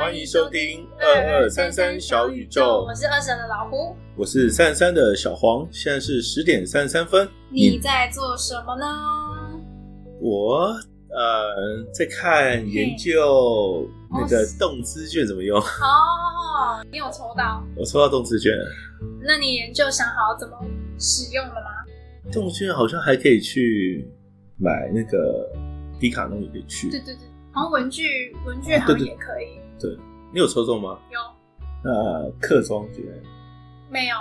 欢迎收听二二三三小宇宙，我是二婶的老胡，我是三三的小黄，现在是十点三十三分。你在做什么呢？我呃在看研究那个动资券怎么用。哦，你有抽到？我抽到动资券。那你研究想好怎么使用了吗？动资券好像还可以去买那个迪卡侬也可以去。对对对。然后文具文具好像也可以。对，你有抽中吗？有。那客庄券没有。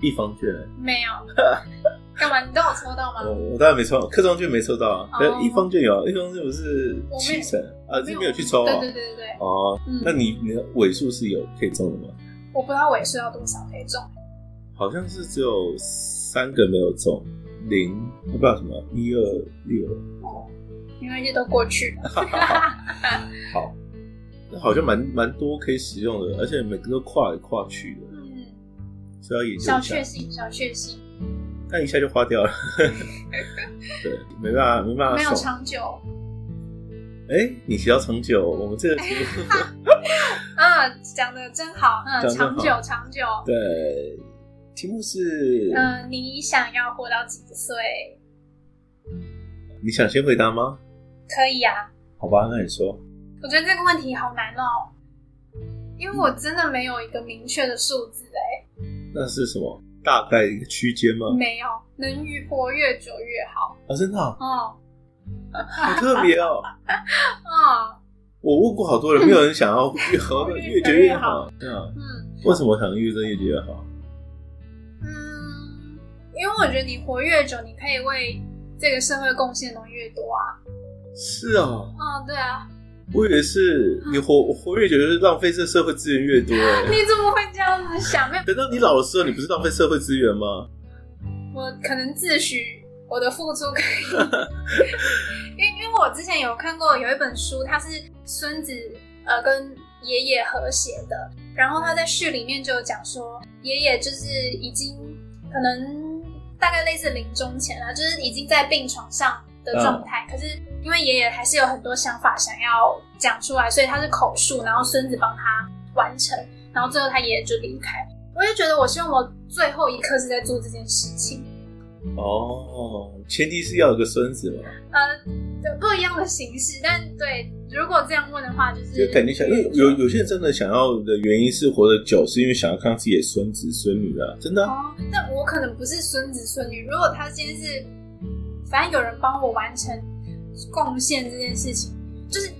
一方券没有。干嘛？你都有抽到吗？我我当然没抽，客庄券没抽到啊。可一方券有，一方券不是七成啊？你没有去抽啊？对对对对对。哦，那你你的尾数是有可以中的吗？我不知道尾数要多少可以中。好像是只有三个没有中，零不知道什么一二六。因为这都过去了。好，那好像蛮蛮多可以使用的，而且每个都跨来跨去的。嗯，所以要研究一下。小确幸，小确幸。但一下就花掉了。对，没办法，没办法。没有长久。哎，你提到长久，我们这个题目。嗯，讲的真好。嗯，长久，长久。对，题目是。嗯，你想要活到几岁？你想先回答吗？可以呀、啊，好吧，那你说。我觉得这个问题好难哦，因为我真的没有一个明确的数字哎。那是什么？大概一个区间吗？没有，能越活越久越好。啊，真的？哦，好特别哦。啊、哦，我问过好多人，没有人想要越活 越久越好。对啊，嗯，为什么想越活越久越好？嗯，因为我觉得你活越久，你可以为这个社会贡献的东西越多啊。是啊，嗯，对啊，我以为是你活活越久，就是浪费这社会资源越多。你怎么会这样子想？等到你老的时候，你不是浪费社会资源吗？我可能自诩我的付出可以，因为因为我之前有看过有一本书，它是孙子呃跟爷爷和写的，然后他在序里面就有讲说，爷爷就是已经可能大概类似临终前了，就是已经在病床上的状态，嗯、可是。因为爷爷还是有很多想法想要讲出来，所以他是口述，然后孙子帮他完成，然后最后他爷爷就离开。我就觉得，我希望我最后一刻是在做这件事情。哦，前提是要有个孙子嘛？呃，不一样的形式，但对，如果这样问的话，就是就感觉想，因为有有些人真的想要的原因是活得久，是因为想要看到自己的孙子孙女啊，真的。哦，但我可能不是孙子孙女，如果他今天是，反正有人帮我完成。贡献这件事情，就是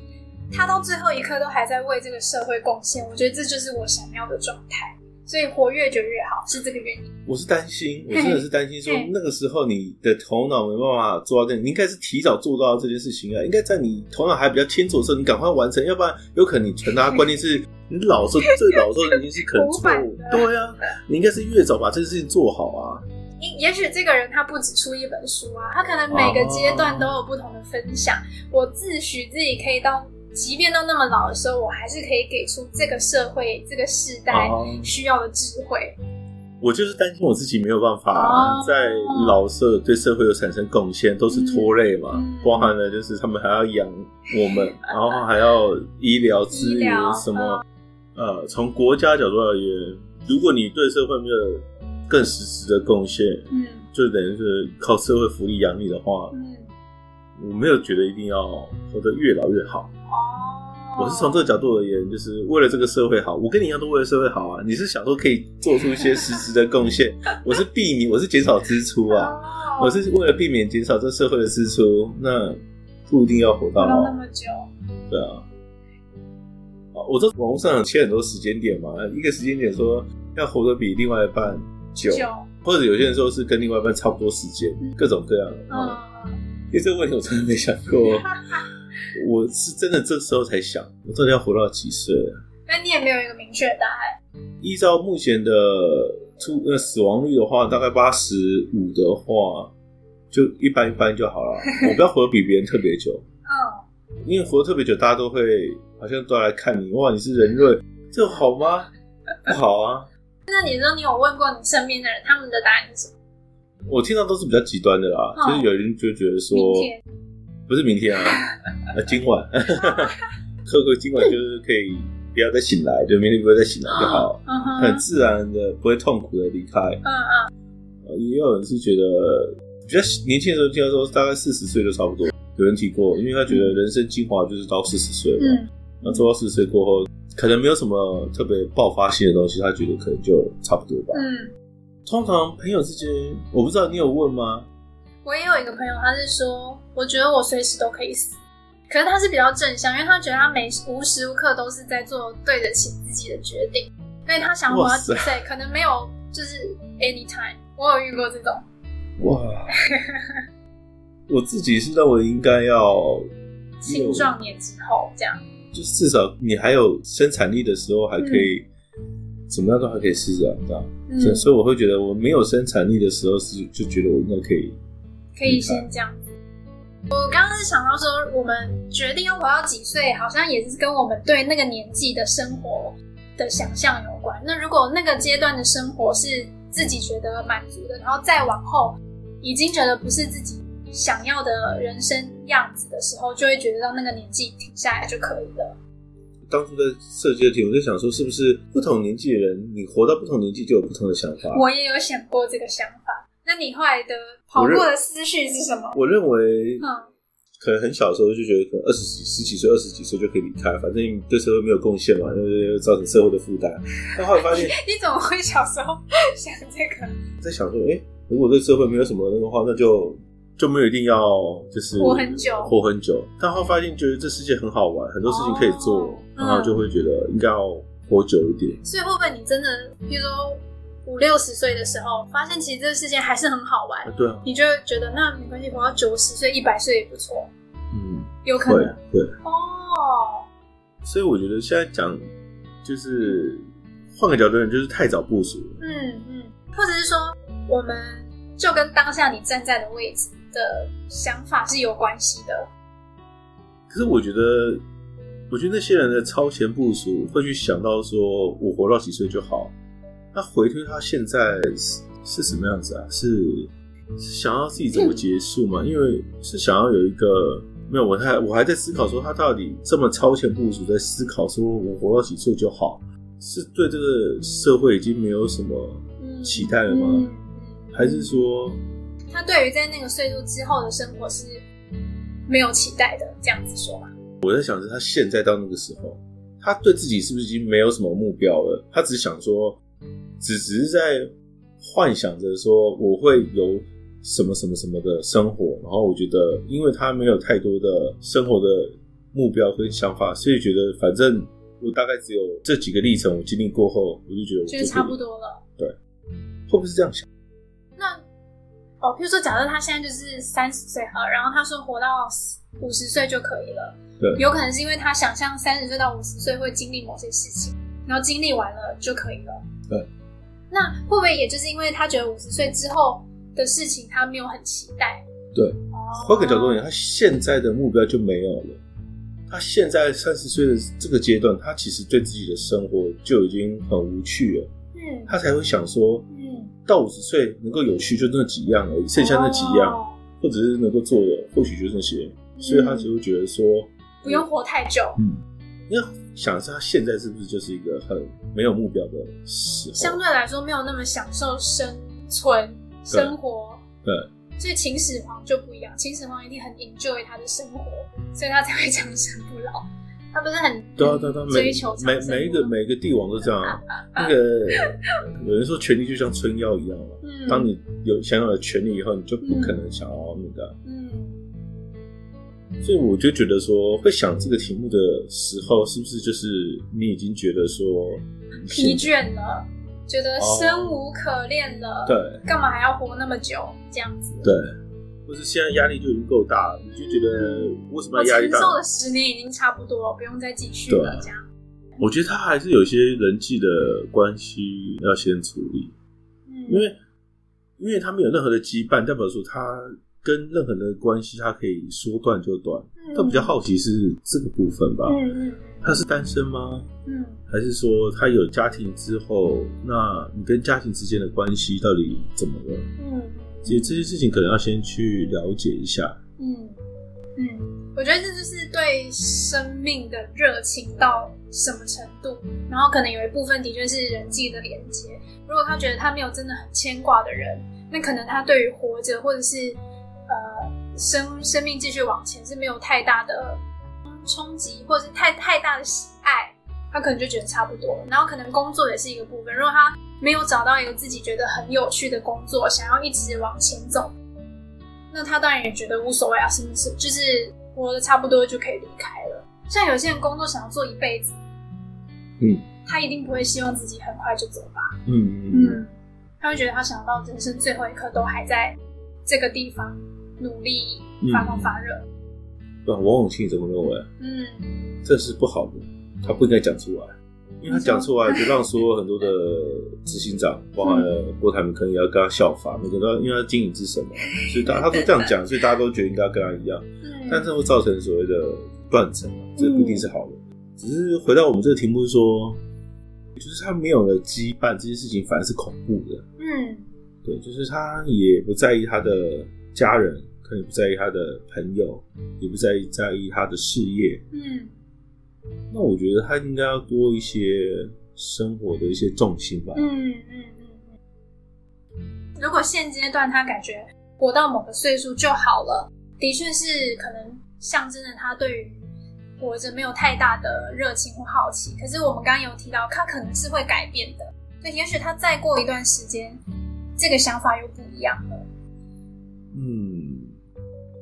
他到最后一刻都还在为这个社会贡献。我觉得这就是我想要的状态，所以活越久越好，是这个原因。我是担心，我真的是担心，说那个时候你的头脑没办法做到这，你应该是提早做到这件事情啊。应该在你头脑还比较清楚的时候，你赶快完成，要不然有可能你传达观念是 你老时候最老的时候已经是可能错 误。对啊，你应该是越早把这件事情做好啊。也许这个人他不止出一本书啊，他可能每个阶段都有不同的分享。我自诩自己可以到，即便到那么老的时候，我还是可以给出这个社会、这个时代需要的智慧。我就是担心我自己没有办法在老时候对社会有产生贡献，都是拖累嘛。嗯、包含了就是他们还要养我们，然后还要医疗资源什么。呃，从国家角度而言，如果你对社会没有更实质的贡献，嗯，就等于是靠社会福利养你的话，嗯，我没有觉得一定要活得越老越好。哦，我是从这个角度而言，就是为了这个社会好。我跟你一样都为了社会好啊。你是想说可以做出一些实质的贡献，我是避免，我是减少支出啊。哦，我是为了避免减少这社会的支出，那不一定要活到老那么久。对啊，我知道网络上有切很多时间点嘛，一个时间点说要活得比另外一半。久，或者有些人说是跟另外一半差不多时间，嗯、各种各样的。嗯，因为这个问题我真的没想过，我是真的这时候才想，我到底要活到几岁？那你也没有一个明确答案。依照目前的出呃死亡率的话，大概八十五的话，就一般一般就好了。我不要活得比别人特别久。嗯，因为活得特别久，大家都会好像都来看你，哇，你是人瑞，这好吗？不好啊。那你说你有问过你身边的人，他们的答案是什么？我听到都是比较极端的啦，就是有人就觉得说，不是明天啊，今晚，呵呵，今晚就是可以不不要再醒来，就明天不会再醒来就好，很自然的不会痛苦的离开。嗯嗯，也有人是觉得比较年轻的时候听到说大概四十岁就差不多，有人提过，因为他觉得人生精华就是到四十岁了，嗯，那做到四十岁过后，可能没有什么特别爆发性的东西，他觉得可能就差不多吧。嗯，通常朋友之间，我不知道你有问吗？我也有一个朋友，他是说，我觉得我随时都可以死。可是他是比较正向，因为他觉得他每无时无刻都是在做对得起自己的决定，所以他想活到几岁，可能没有就是 anytime。我有遇过这种。哇！我自己是认为应该要 青壮年之后这样，就至少你还有生产力的时候，还可以、嗯、怎么样都还可以试着这样。嗯、所以我会觉得我没有生产力的时候是就觉得我应该可以，可以先这样。我刚刚是想到说，我们决定要活到几岁，好像也是跟我们对那个年纪的生活的想象有关。那如果那个阶段的生活是自己觉得满足的，然后再往后已经觉得不是自己想要的人生样子的时候，就会觉得到那个年纪停下来就可以了。当初在设计的题，我就想说，是不是不同年纪的人，你活到不同年纪就有不同的想法？我也有想过这个想法。那你后来的跑过的思绪是什么？我认为，嗯，可能很小的时候就觉得，可能二十几、十几岁、二十几岁就可以离开，反正对社会没有贡献嘛，就是造成社会的负担。但后来发现，你怎么会小时候想这个？在想说，哎、欸，如果对社会没有什么那个话，那就就没有一定要就是活很久，活很久。但后发现，觉得这世界很好玩，很多事情可以做，哦、然后就会觉得应该要活久一点。所以会不会你真的，比如说？五六十岁的时候，发现其实这个世界还是很好玩。啊对啊，你就会觉得那没关系，活到九十岁、一百岁也不错。嗯，有可能。对。哦。所以我觉得现在讲，就是换个角度，就是太早部署了。嗯嗯，或者是说，我们就跟当下你站在的位置的想法是有关系的。可是我觉得，我觉得那些人的超前部署会去想到说，我活到几岁就好。那回推他现在是是什么样子啊？是是想要自己怎么结束吗？因为是想要有一个没有，我还我还在思考说他到底这么超前部署，在思考说我活到几岁就好，是对这个社会已经没有什么期待了吗？还是说他对于在那个岁数之后的生活是没有期待的？这样子说吧。我在想着他现在到那个时候，他对自己是不是已经没有什么目标了？他只想说。只只是在幻想着说我会有什么什么什么的生活，然后我觉得，因为他没有太多的生活的目标跟想法，所以觉得反正我大概只有这几个历程，我经历过后，我就觉得我就觉得差不多了。对，会不会是这样想？那哦，譬如说，假设他现在就是三十岁哈，然后他说活到五十岁就可以了，对，有可能是因为他想象三十岁到五十岁会经历某些事情，然后经历完了就可以了。对，那会不会也就是因为他觉得五十岁之后的事情他没有很期待？对，换个角度讲，他现在的目标就没有了。他现在三十岁的这个阶段，他其实对自己的生活就已经很无趣了。嗯，他才会想说，嗯，到五十岁能够有趣就那几样而已，剩下那几样，哦、或者是能够做的，或许就那些，所以他就会觉得说，不用活太久。嗯。你要想一下，他现在是不是就是一个很没有目标的时候？相对来说，没有那么享受生存生活。对，所以秦始皇就不一样，秦始皇一定很 enjoy 他的生活，所以他才会长生不老。他不是很对啊对啊，追求每每一个每一个帝王都这样。那个有人说，权力就像春药一样嘛。嗯。当你有想要的权力以后，你就不可能想要那个。嗯。所以我就觉得说，会想这个题目的时候，是不是就是你已经觉得说疲倦了，觉得生无可恋了？对，干嘛还要活那么久？这样子？对，或是现在压力就已经够大了，你就觉得为什么要压力大？我承受了十年已经差不多，不用再继续了。这样，我觉得他还是有些人际的关系要先处理，嗯，因为因为他没有任何的羁绊，代表说他。跟任何人的关系，他可以说断就断。他比较好奇是这个部分吧？嗯嗯，他是单身吗？嗯，还是说他有家庭之后，那你跟家庭之间的关系到底怎么了？嗯，其实这些事情可能要先去了解一下。嗯嗯，我觉得这就是对生命的热情到什么程度，然后可能有一部分的确是人际的连接。如果他觉得他没有真的很牵挂的人，那可能他对于活着或者是呃生生命继续往前是没有太大的冲击，或者是太太大的喜爱，他可能就觉得差不多。然后可能工作也是一个部分，如果他没有找到一个自己觉得很有趣的工作，想要一直往前走，那他当然也觉得无所谓啊，是不是？就是活得差不多就可以离开了。像有些人工作想要做一辈子，嗯，他一定不会希望自己很快就走吧？嗯嗯，他会觉得他想到人生最后一刻都还在这个地方努力发光发热。对、嗯，王永庆怎么认为？嗯，这是不好的，他不应该讲出来，因为他讲出来就让说很多的执行长，包含了郭台铭，可能也要跟他效法，每个都，因为他经营之神嘛，所以大家他都这样讲，所以大家都觉得应该要跟他一样，嗯，但这会造成所谓的。断层，这不一定是好的。嗯。只是回到我们这个题目是说，就是他没有了羁绊，这件事情反而是恐怖的。嗯，对，就是他也不在意他的家人，可能也不在意他的朋友，也不在意在意他的事业。嗯，那我觉得他应该要多一些生活的一些重心吧。嗯嗯嗯。如果现阶段他感觉活到某个岁数就好了，的确是可能象征着他对于活着没有太大的热情或好奇，可是我们刚刚有提到，他可能是会改变的。对，也许他再过一段时间，这个想法又不一样了。嗯，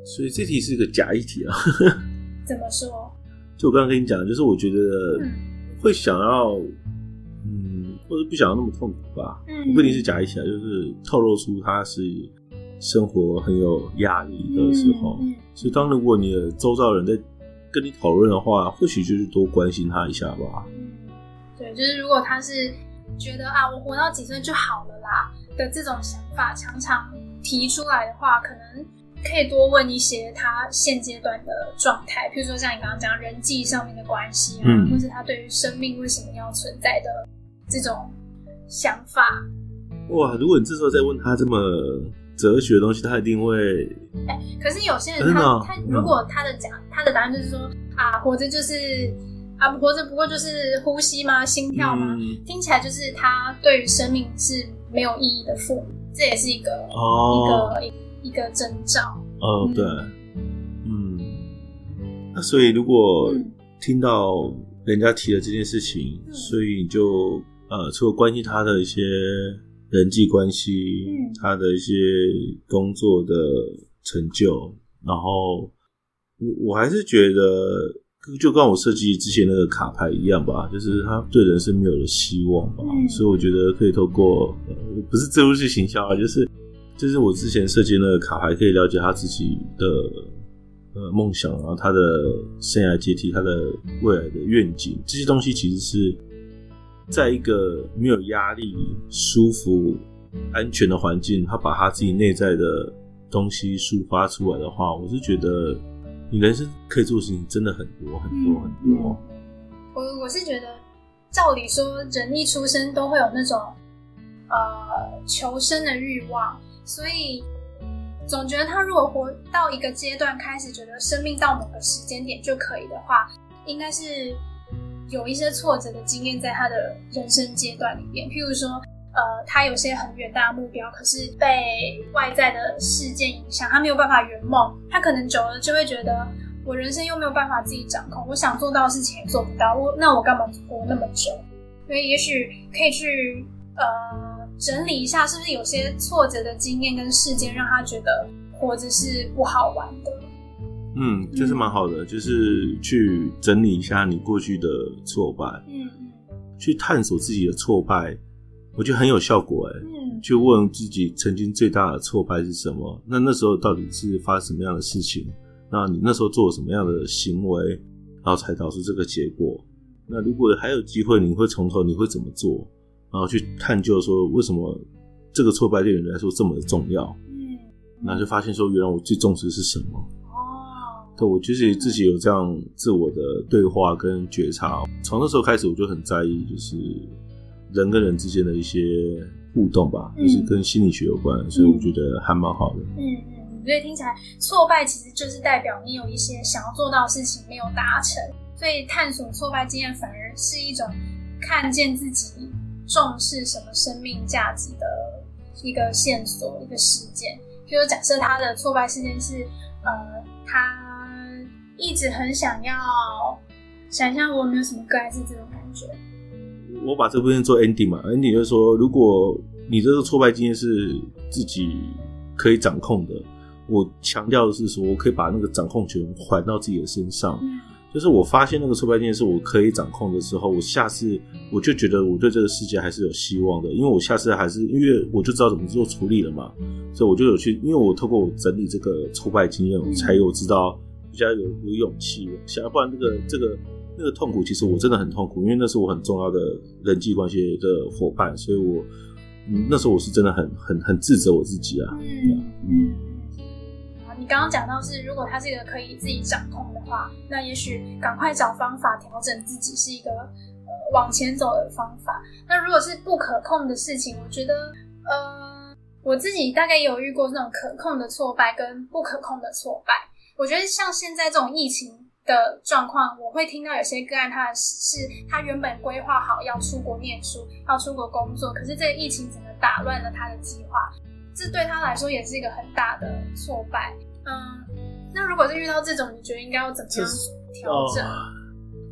所以这题是一个假议题啊。怎么说？就我刚刚跟你讲的，就是我觉得会想要，嗯，或者不想要那么痛苦吧。嗯，不一定是假意起来，就是透露出他是生活很有压力的时候。嗯，嗯，所以当如果你的周遭人在跟你讨论的话，或许就是多关心他一下吧。嗯，对，就是如果他是觉得啊，我活到几岁就好了啦的这种想法，常常提出来的话，可能可以多问一些他现阶段的状态，譬如说像你刚刚讲人际上面的关系啊，嗯，或是他对于生命为什么要存在的这种想法。哇，如果你这时候再问他这么。哲学的东西，他一定会。哎、欸，可是有些人他，他他如果他的讲、嗯、他的答案就是说啊，活着就是啊，活着不过就是呼吸吗？心跳吗？嗯、听起来就是他对于生命是没有意义的负，这也是一个、哦、一个一个征兆。哦、嗯，对，嗯。那所以如果听到人家提了这件事情，嗯、所以你就呃，除了关心他的一些。人际关系，嗯，他的一些工作的成就，然后我我还是觉得，就跟我设计之前那个卡牌一样吧，就是他对人生没有了希望吧，嗯，所以我觉得可以透过，呃，不是自入式行销啊，就是就是我之前设计那个卡牌，可以了解他自己的呃梦想，然后他的生涯阶梯，他的未来的愿景，这些东西其实是。在一个没有压力、舒服、安全的环境，他把他自己内在的东西抒发出来的话，我是觉得你人生可以做的事情真的很多很多很多。我我是觉得，照理说，人一出生都会有那种呃求生的欲望，所以总觉得他如果活到一个阶段，开始觉得生命到某个时间点就可以的话，应该是。有一些挫折的经验在他的人生阶段里面，譬如说，呃，他有些很远大的目标，可是被外在的事件影响，他没有办法圆梦。他可能久了就会觉得，我人生又没有办法自己掌控，我想做到的事情也做不到，我那我干嘛活那么久？所以也许可以去呃整理一下，是不是有些挫折的经验跟事件让他觉得活着是不好玩的。嗯，就是蛮好的，就是去整理一下你过去的挫败，嗯，去探索自己的挫败，我觉得很有效果哎，嗯，去问自己曾经最大的挫败是什么？那那时候到底是发生什么样的事情？那你那时候做了什么样的行为，然后才导致这个结果？那如果还有机会，你会从头你会怎么做？然后去探究说为什么这个挫败对人来说这么的重要？嗯，那就发现说原来我最重视的是什么？对，我就是自己有这样自我的对话跟觉察，从那时候开始我就很在意，就是人跟人之间的一些互动吧，嗯、就是跟心理学有关，所以我觉得还蛮好的。嗯嗯，所以听起来挫败其实就是代表你有一些想要做到的事情没有达成，所以探索挫败经验反而是一种看见自己重视什么生命价值的一个线索，一个事件。譬如假设他的挫败事件是，呃，他一直很想要想象我有没有什么个案是这种感觉。我把这部分做 ending 嘛，ending 就是说，如果你这个挫败经验是自己可以掌控的，我强调的是说，我可以把那个掌控权还到自己的身上。嗯就是我发现那个挫败经验是我可以掌控的时候，我下次我就觉得我对这个世界还是有希望的，因为我下次还是因为我就知道怎么做处理了嘛，所以我就有去，因为我透过我整理这个挫败经验，我才有知道比较有有勇气往下，不然这个这个那个痛苦，其实我真的很痛苦，因为那是我很重要的人际关系的伙伴，所以我那时候我是真的很很很自责我自己啊，嗯嗯。刚刚讲到是，如果他是一个可以自己掌控的话，那也许赶快找方法调整自己是一个呃往前走的方法。那如果是不可控的事情，我觉得呃我自己大概有遇过那种可控的挫败跟不可控的挫败。我觉得像现在这种疫情的状况，我会听到有些个案，他是他原本规划好要出国念书，要出国工作，可是这个疫情整个打乱了他的计划，这对他来说也是一个很大的挫败。嗯，那如果是遇到这种，你觉得应该要怎么样调整？哦、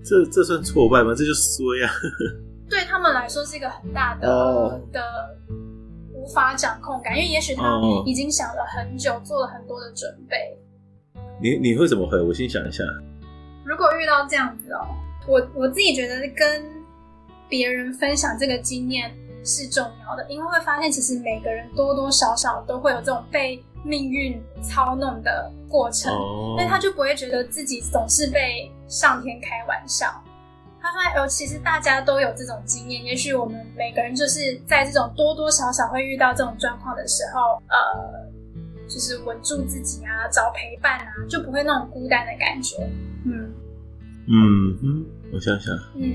这这算挫败吗？这就衰啊！对他们来说是一个很大的、哦、的无法掌控感，因为也许他已经想了很久，哦、做了很多的准备。你你会怎么回？我先想一下。如果遇到这样子哦，我我自己觉得跟别人分享这个经验是重要的，因为会发现其实每个人多多少少都会有这种被。命运操弄的过程，但、oh. 他就不会觉得自己总是被上天开玩笑。他发现，哦，其实大家都有这种经验。也许我们每个人就是在这种多多少少会遇到这种状况的时候，呃，就是稳住自己啊，找陪伴啊，就不会那种孤单的感觉。嗯嗯嗯，我想想，嗯。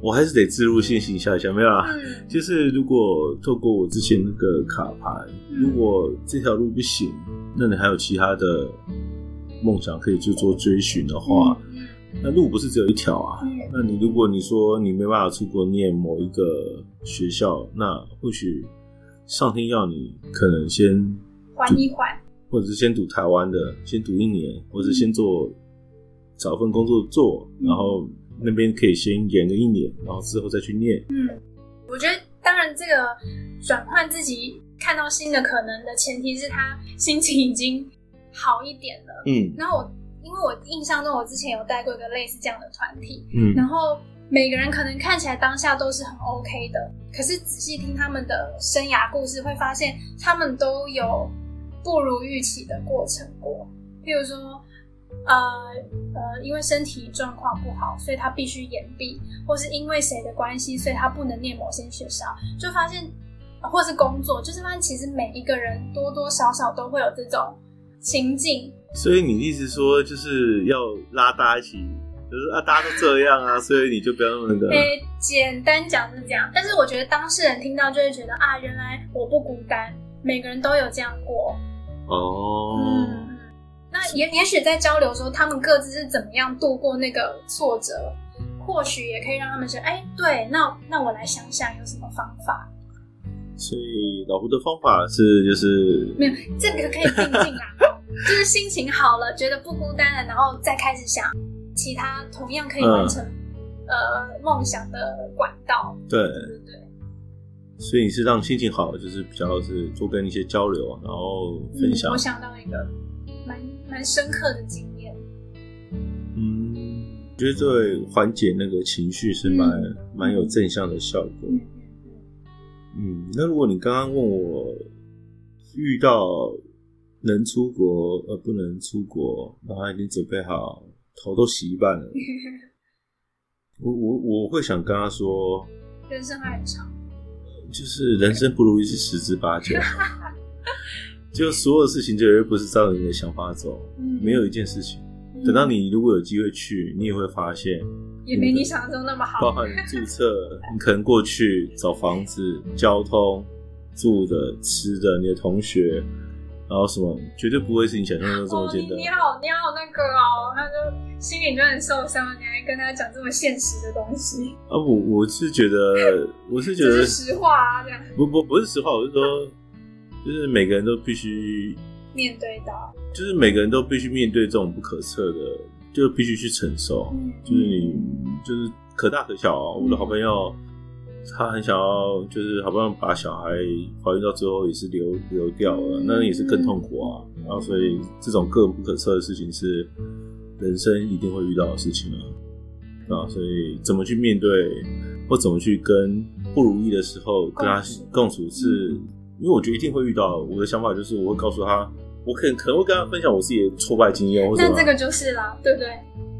我还是得自入性行销一下，没有啦。嗯、就是如果透过我之前那个卡牌，嗯、如果这条路不行，那你还有其他的梦想可以去做追寻的话，嗯、那路不是只有一条啊。嗯、那你如果你说你没办法出国念某一个学校，那或许上天要你可能先缓一缓，或者是先读台湾的，先读一年，或者先做找份工作做，嗯、然后。那边可以先演个一年，然后之后再去念。嗯，我觉得当然这个转换自己看到新的可能的前提是他心情已经好一点了。嗯，然后我因为我印象中我之前有带过一个类似这样的团体，嗯，然后每个人可能看起来当下都是很 OK 的，可是仔细听他们的生涯故事，会发现他们都有不如预期的过程过，譬如说。呃呃，因为身体状况不好，所以他必须延毕，或是因为谁的关系，所以他不能念某些学校，就发现，呃、或是工作，就是发现其实每一个人多多少少都会有这种情境。所以你的意思说，就是要拉大家一起，就是啊，大家都这样啊，所以你就不要那么的。诶、欸，简单讲是这样，但是我觉得当事人听到就会觉得啊，原来我不孤单，每个人都有这样过。哦。嗯那也也许在交流的时候，他们各自是怎么样度过那个挫折，或许也可以让他们说：“哎、欸，对，那那我来想想有什么方法。”所以老胡的方法是，就是没有这个可以定进啊，就是心情好了，觉得不孤单了，然后再开始想其他同样可以完成、嗯、呃梦想的管道。对对对。所以你是让心情好，就是比较是多跟一些交流，然后分享。嗯、我想到一个。蛮蛮深刻的经验，嗯，觉得这缓解那个情绪是蛮蛮、嗯、有正向的效果。嗯，嗯，那如果你刚刚问我遇到能出国而不能出国，然后已经准备好头都洗一半了，我我我会想跟他说，人生还很长，就是人生不如意是十之八九。就所有事情，绝对不是照着你的想法走。嗯，没有一件事情，嗯、等到你如果有机会去，你也会发现，也没你想象中那么好。包含你注册，你可能过去找房子、交通、住的、吃的，你的同学，然后什么，绝对不会是你想象中这么简单。哦、你，你好，你好，那个哦，那就。心里就很受伤，你还跟他讲这么现实的东西啊？我我是觉得，我是觉得是实话啊，这样不不不是实话，我是说，就是每个人都必须面对到，就是每个人都必须面对这种不可测的，就必须去承受，嗯、就是你就是可大可小啊。我的好朋友。他很想要，就是好不容易把小孩怀孕到最后也是流流掉了，那也是更痛苦啊。然后所以这种各种不可测的事情是人生一定会遇到的事情啊。啊，所以怎么去面对，或怎么去跟不如意的时候跟他共处，是因为我觉得一定会遇到。我的想法就是我会告诉他，我可能可能会跟他分享我自己的挫败经验，或者那这个就是啦，对不对？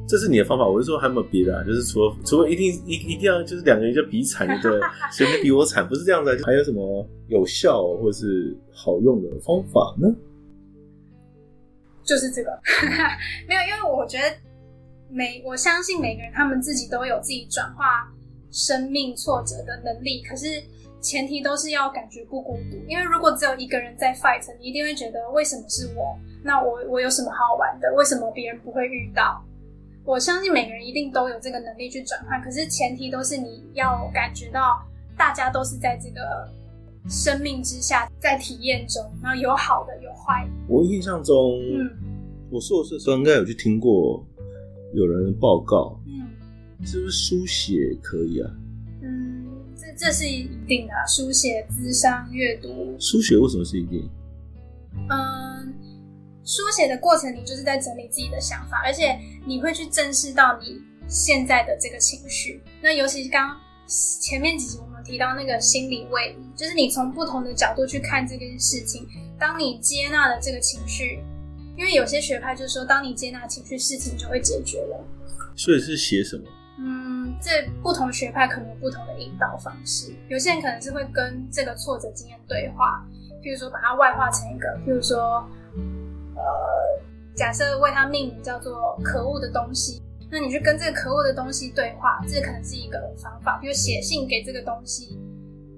这是你的方法，我是说还有没有别的啊？就是除了除了一定一一定要就是两个人就比惨，对，谁能比我惨？不是这样子，还有什么有效或是好用的方法呢？就是这个，没有，因为我觉得每我相信每个人他们自己都有自己转化生命挫折的能力，可是前提都是要感觉不孤独。因为如果只有一个人在 fight，你一定会觉得为什么是我？那我我有什么好玩的？为什么别人不会遇到？我相信每个人一定都有这个能力去转换，可是前提都是你要感觉到大家都是在这个生命之下，在体验中，然后有好的有坏的。我印象中，嗯，我硕士的时候应该有去听过有人报告，嗯，是不是书写可以啊？这是一定的，书写、智商、阅读。书写为什么是一定？嗯。书写的过程，你就是在整理自己的想法，而且你会去正视到你现在的这个情绪。那尤其是刚前面几集我们提到那个心理位移，就是你从不同的角度去看这件事情。当你接纳了这个情绪，因为有些学派就是说，当你接纳情绪，事情就会解决了。所以是写什么？嗯，这不同学派可能有不同的引导方式。有些人可能是会跟这个挫折经验对话，譬如说把它外化成一个，譬如说。呃，假设为它命名叫做“可恶的东西”，那你去跟这个可恶的东西对话，这可能是一个方法。比如写信给这个东西，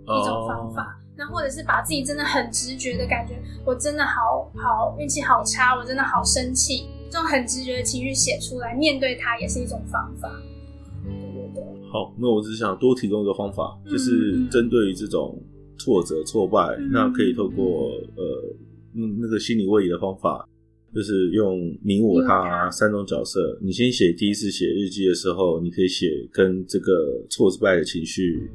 一种方法。Oh. 那或者是把自己真的很直觉的感觉，我真的好好运气好差，我真的好生气，这种很直觉的情绪写出来，面对它也是一种方法。好，那我只是想多提供一个方法，就是针对于这种挫折、挫败，嗯、那可以透过呃。嗯，那个心理位移的方法，就是用你我他三种角色。你先写第一次写日记的时候，你可以写跟这个挫败的情绪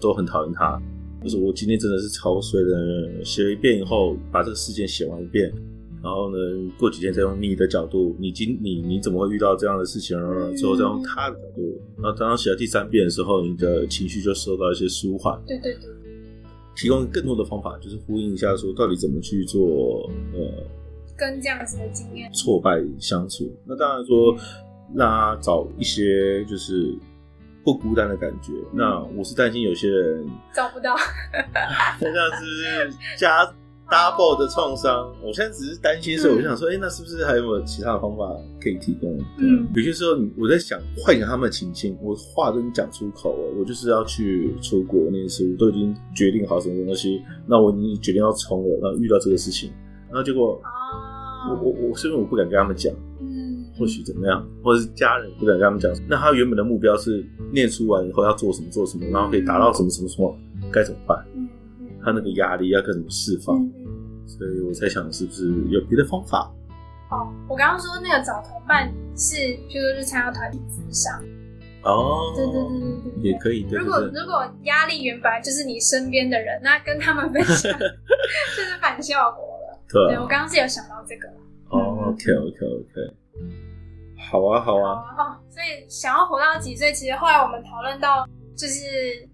都很讨厌他，就是我今天真的是超衰的。写了一遍以后，把这个事件写完一遍，然后呢，过几天再用你的角度，你今你你怎么会遇到这样的事情？之后再用他的角度，然后当他写到第三遍的时候，你的情绪就受到一些舒缓。对对对。提供更多的方法，就是呼应一下，说到底怎么去做，呃，跟这样子的经验挫败相处。那当然说，让他找一些就是不孤单的感觉。嗯、那我是担心有些人找不到，那这样是加。Double 的创伤，我现在只是担心的时候，我就想说，哎、欸，那是不是还有没有其他的方法可以提供？嗯，有些时候我在想，唤醒他们的情境，我话都已经讲出口了，我就是要去出国念书，都已经决定好什么东西，那我已经决定要冲了，然后遇到这个事情，然后结果，我我我是因为我不敢跟他们讲，嗯，或许怎么样，或者是家人不敢跟他们讲，那他原本的目标是念书完以后要做什么做什么，然后可以达到什么什么什么，该怎么办？嗯。他那个压力要该怎么释放？嗯、所以我在想，是不是有别的方法？哦，我刚刚说那个找同伴是，譬如说去参加团体咨商。哦，对对对对对，也可以。对，如果如果压力源本来就是你身边的人，那跟他们分享 就是反效果了。对，对，我刚刚是有想到这个。哦，OK OK OK，好啊好啊。哦，所以想要活到几岁，其实后来我们讨论到，就是。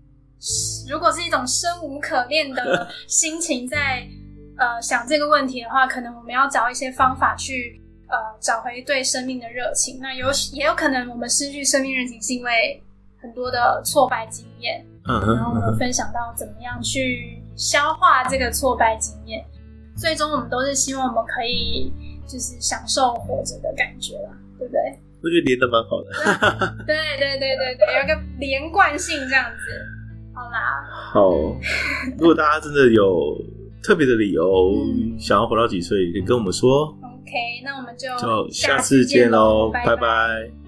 如果是一种生无可恋的心情在呃想这个问题的话，可能我们要找一些方法去呃找回对生命的热情。那有也有可能我们失去生命热情是因为很多的挫败经验，然后我们分享到怎么样去消化这个挫败经验。最终我们都是希望我们可以就是享受活着的感觉啦，对不对？我觉得连得蛮好的。对对对对对，有一个连贯性这样子。好啦，好。如果大家真的有特别的理由想要活到几岁也可以跟我们说。Ok 那我们就就下次见喽拜拜。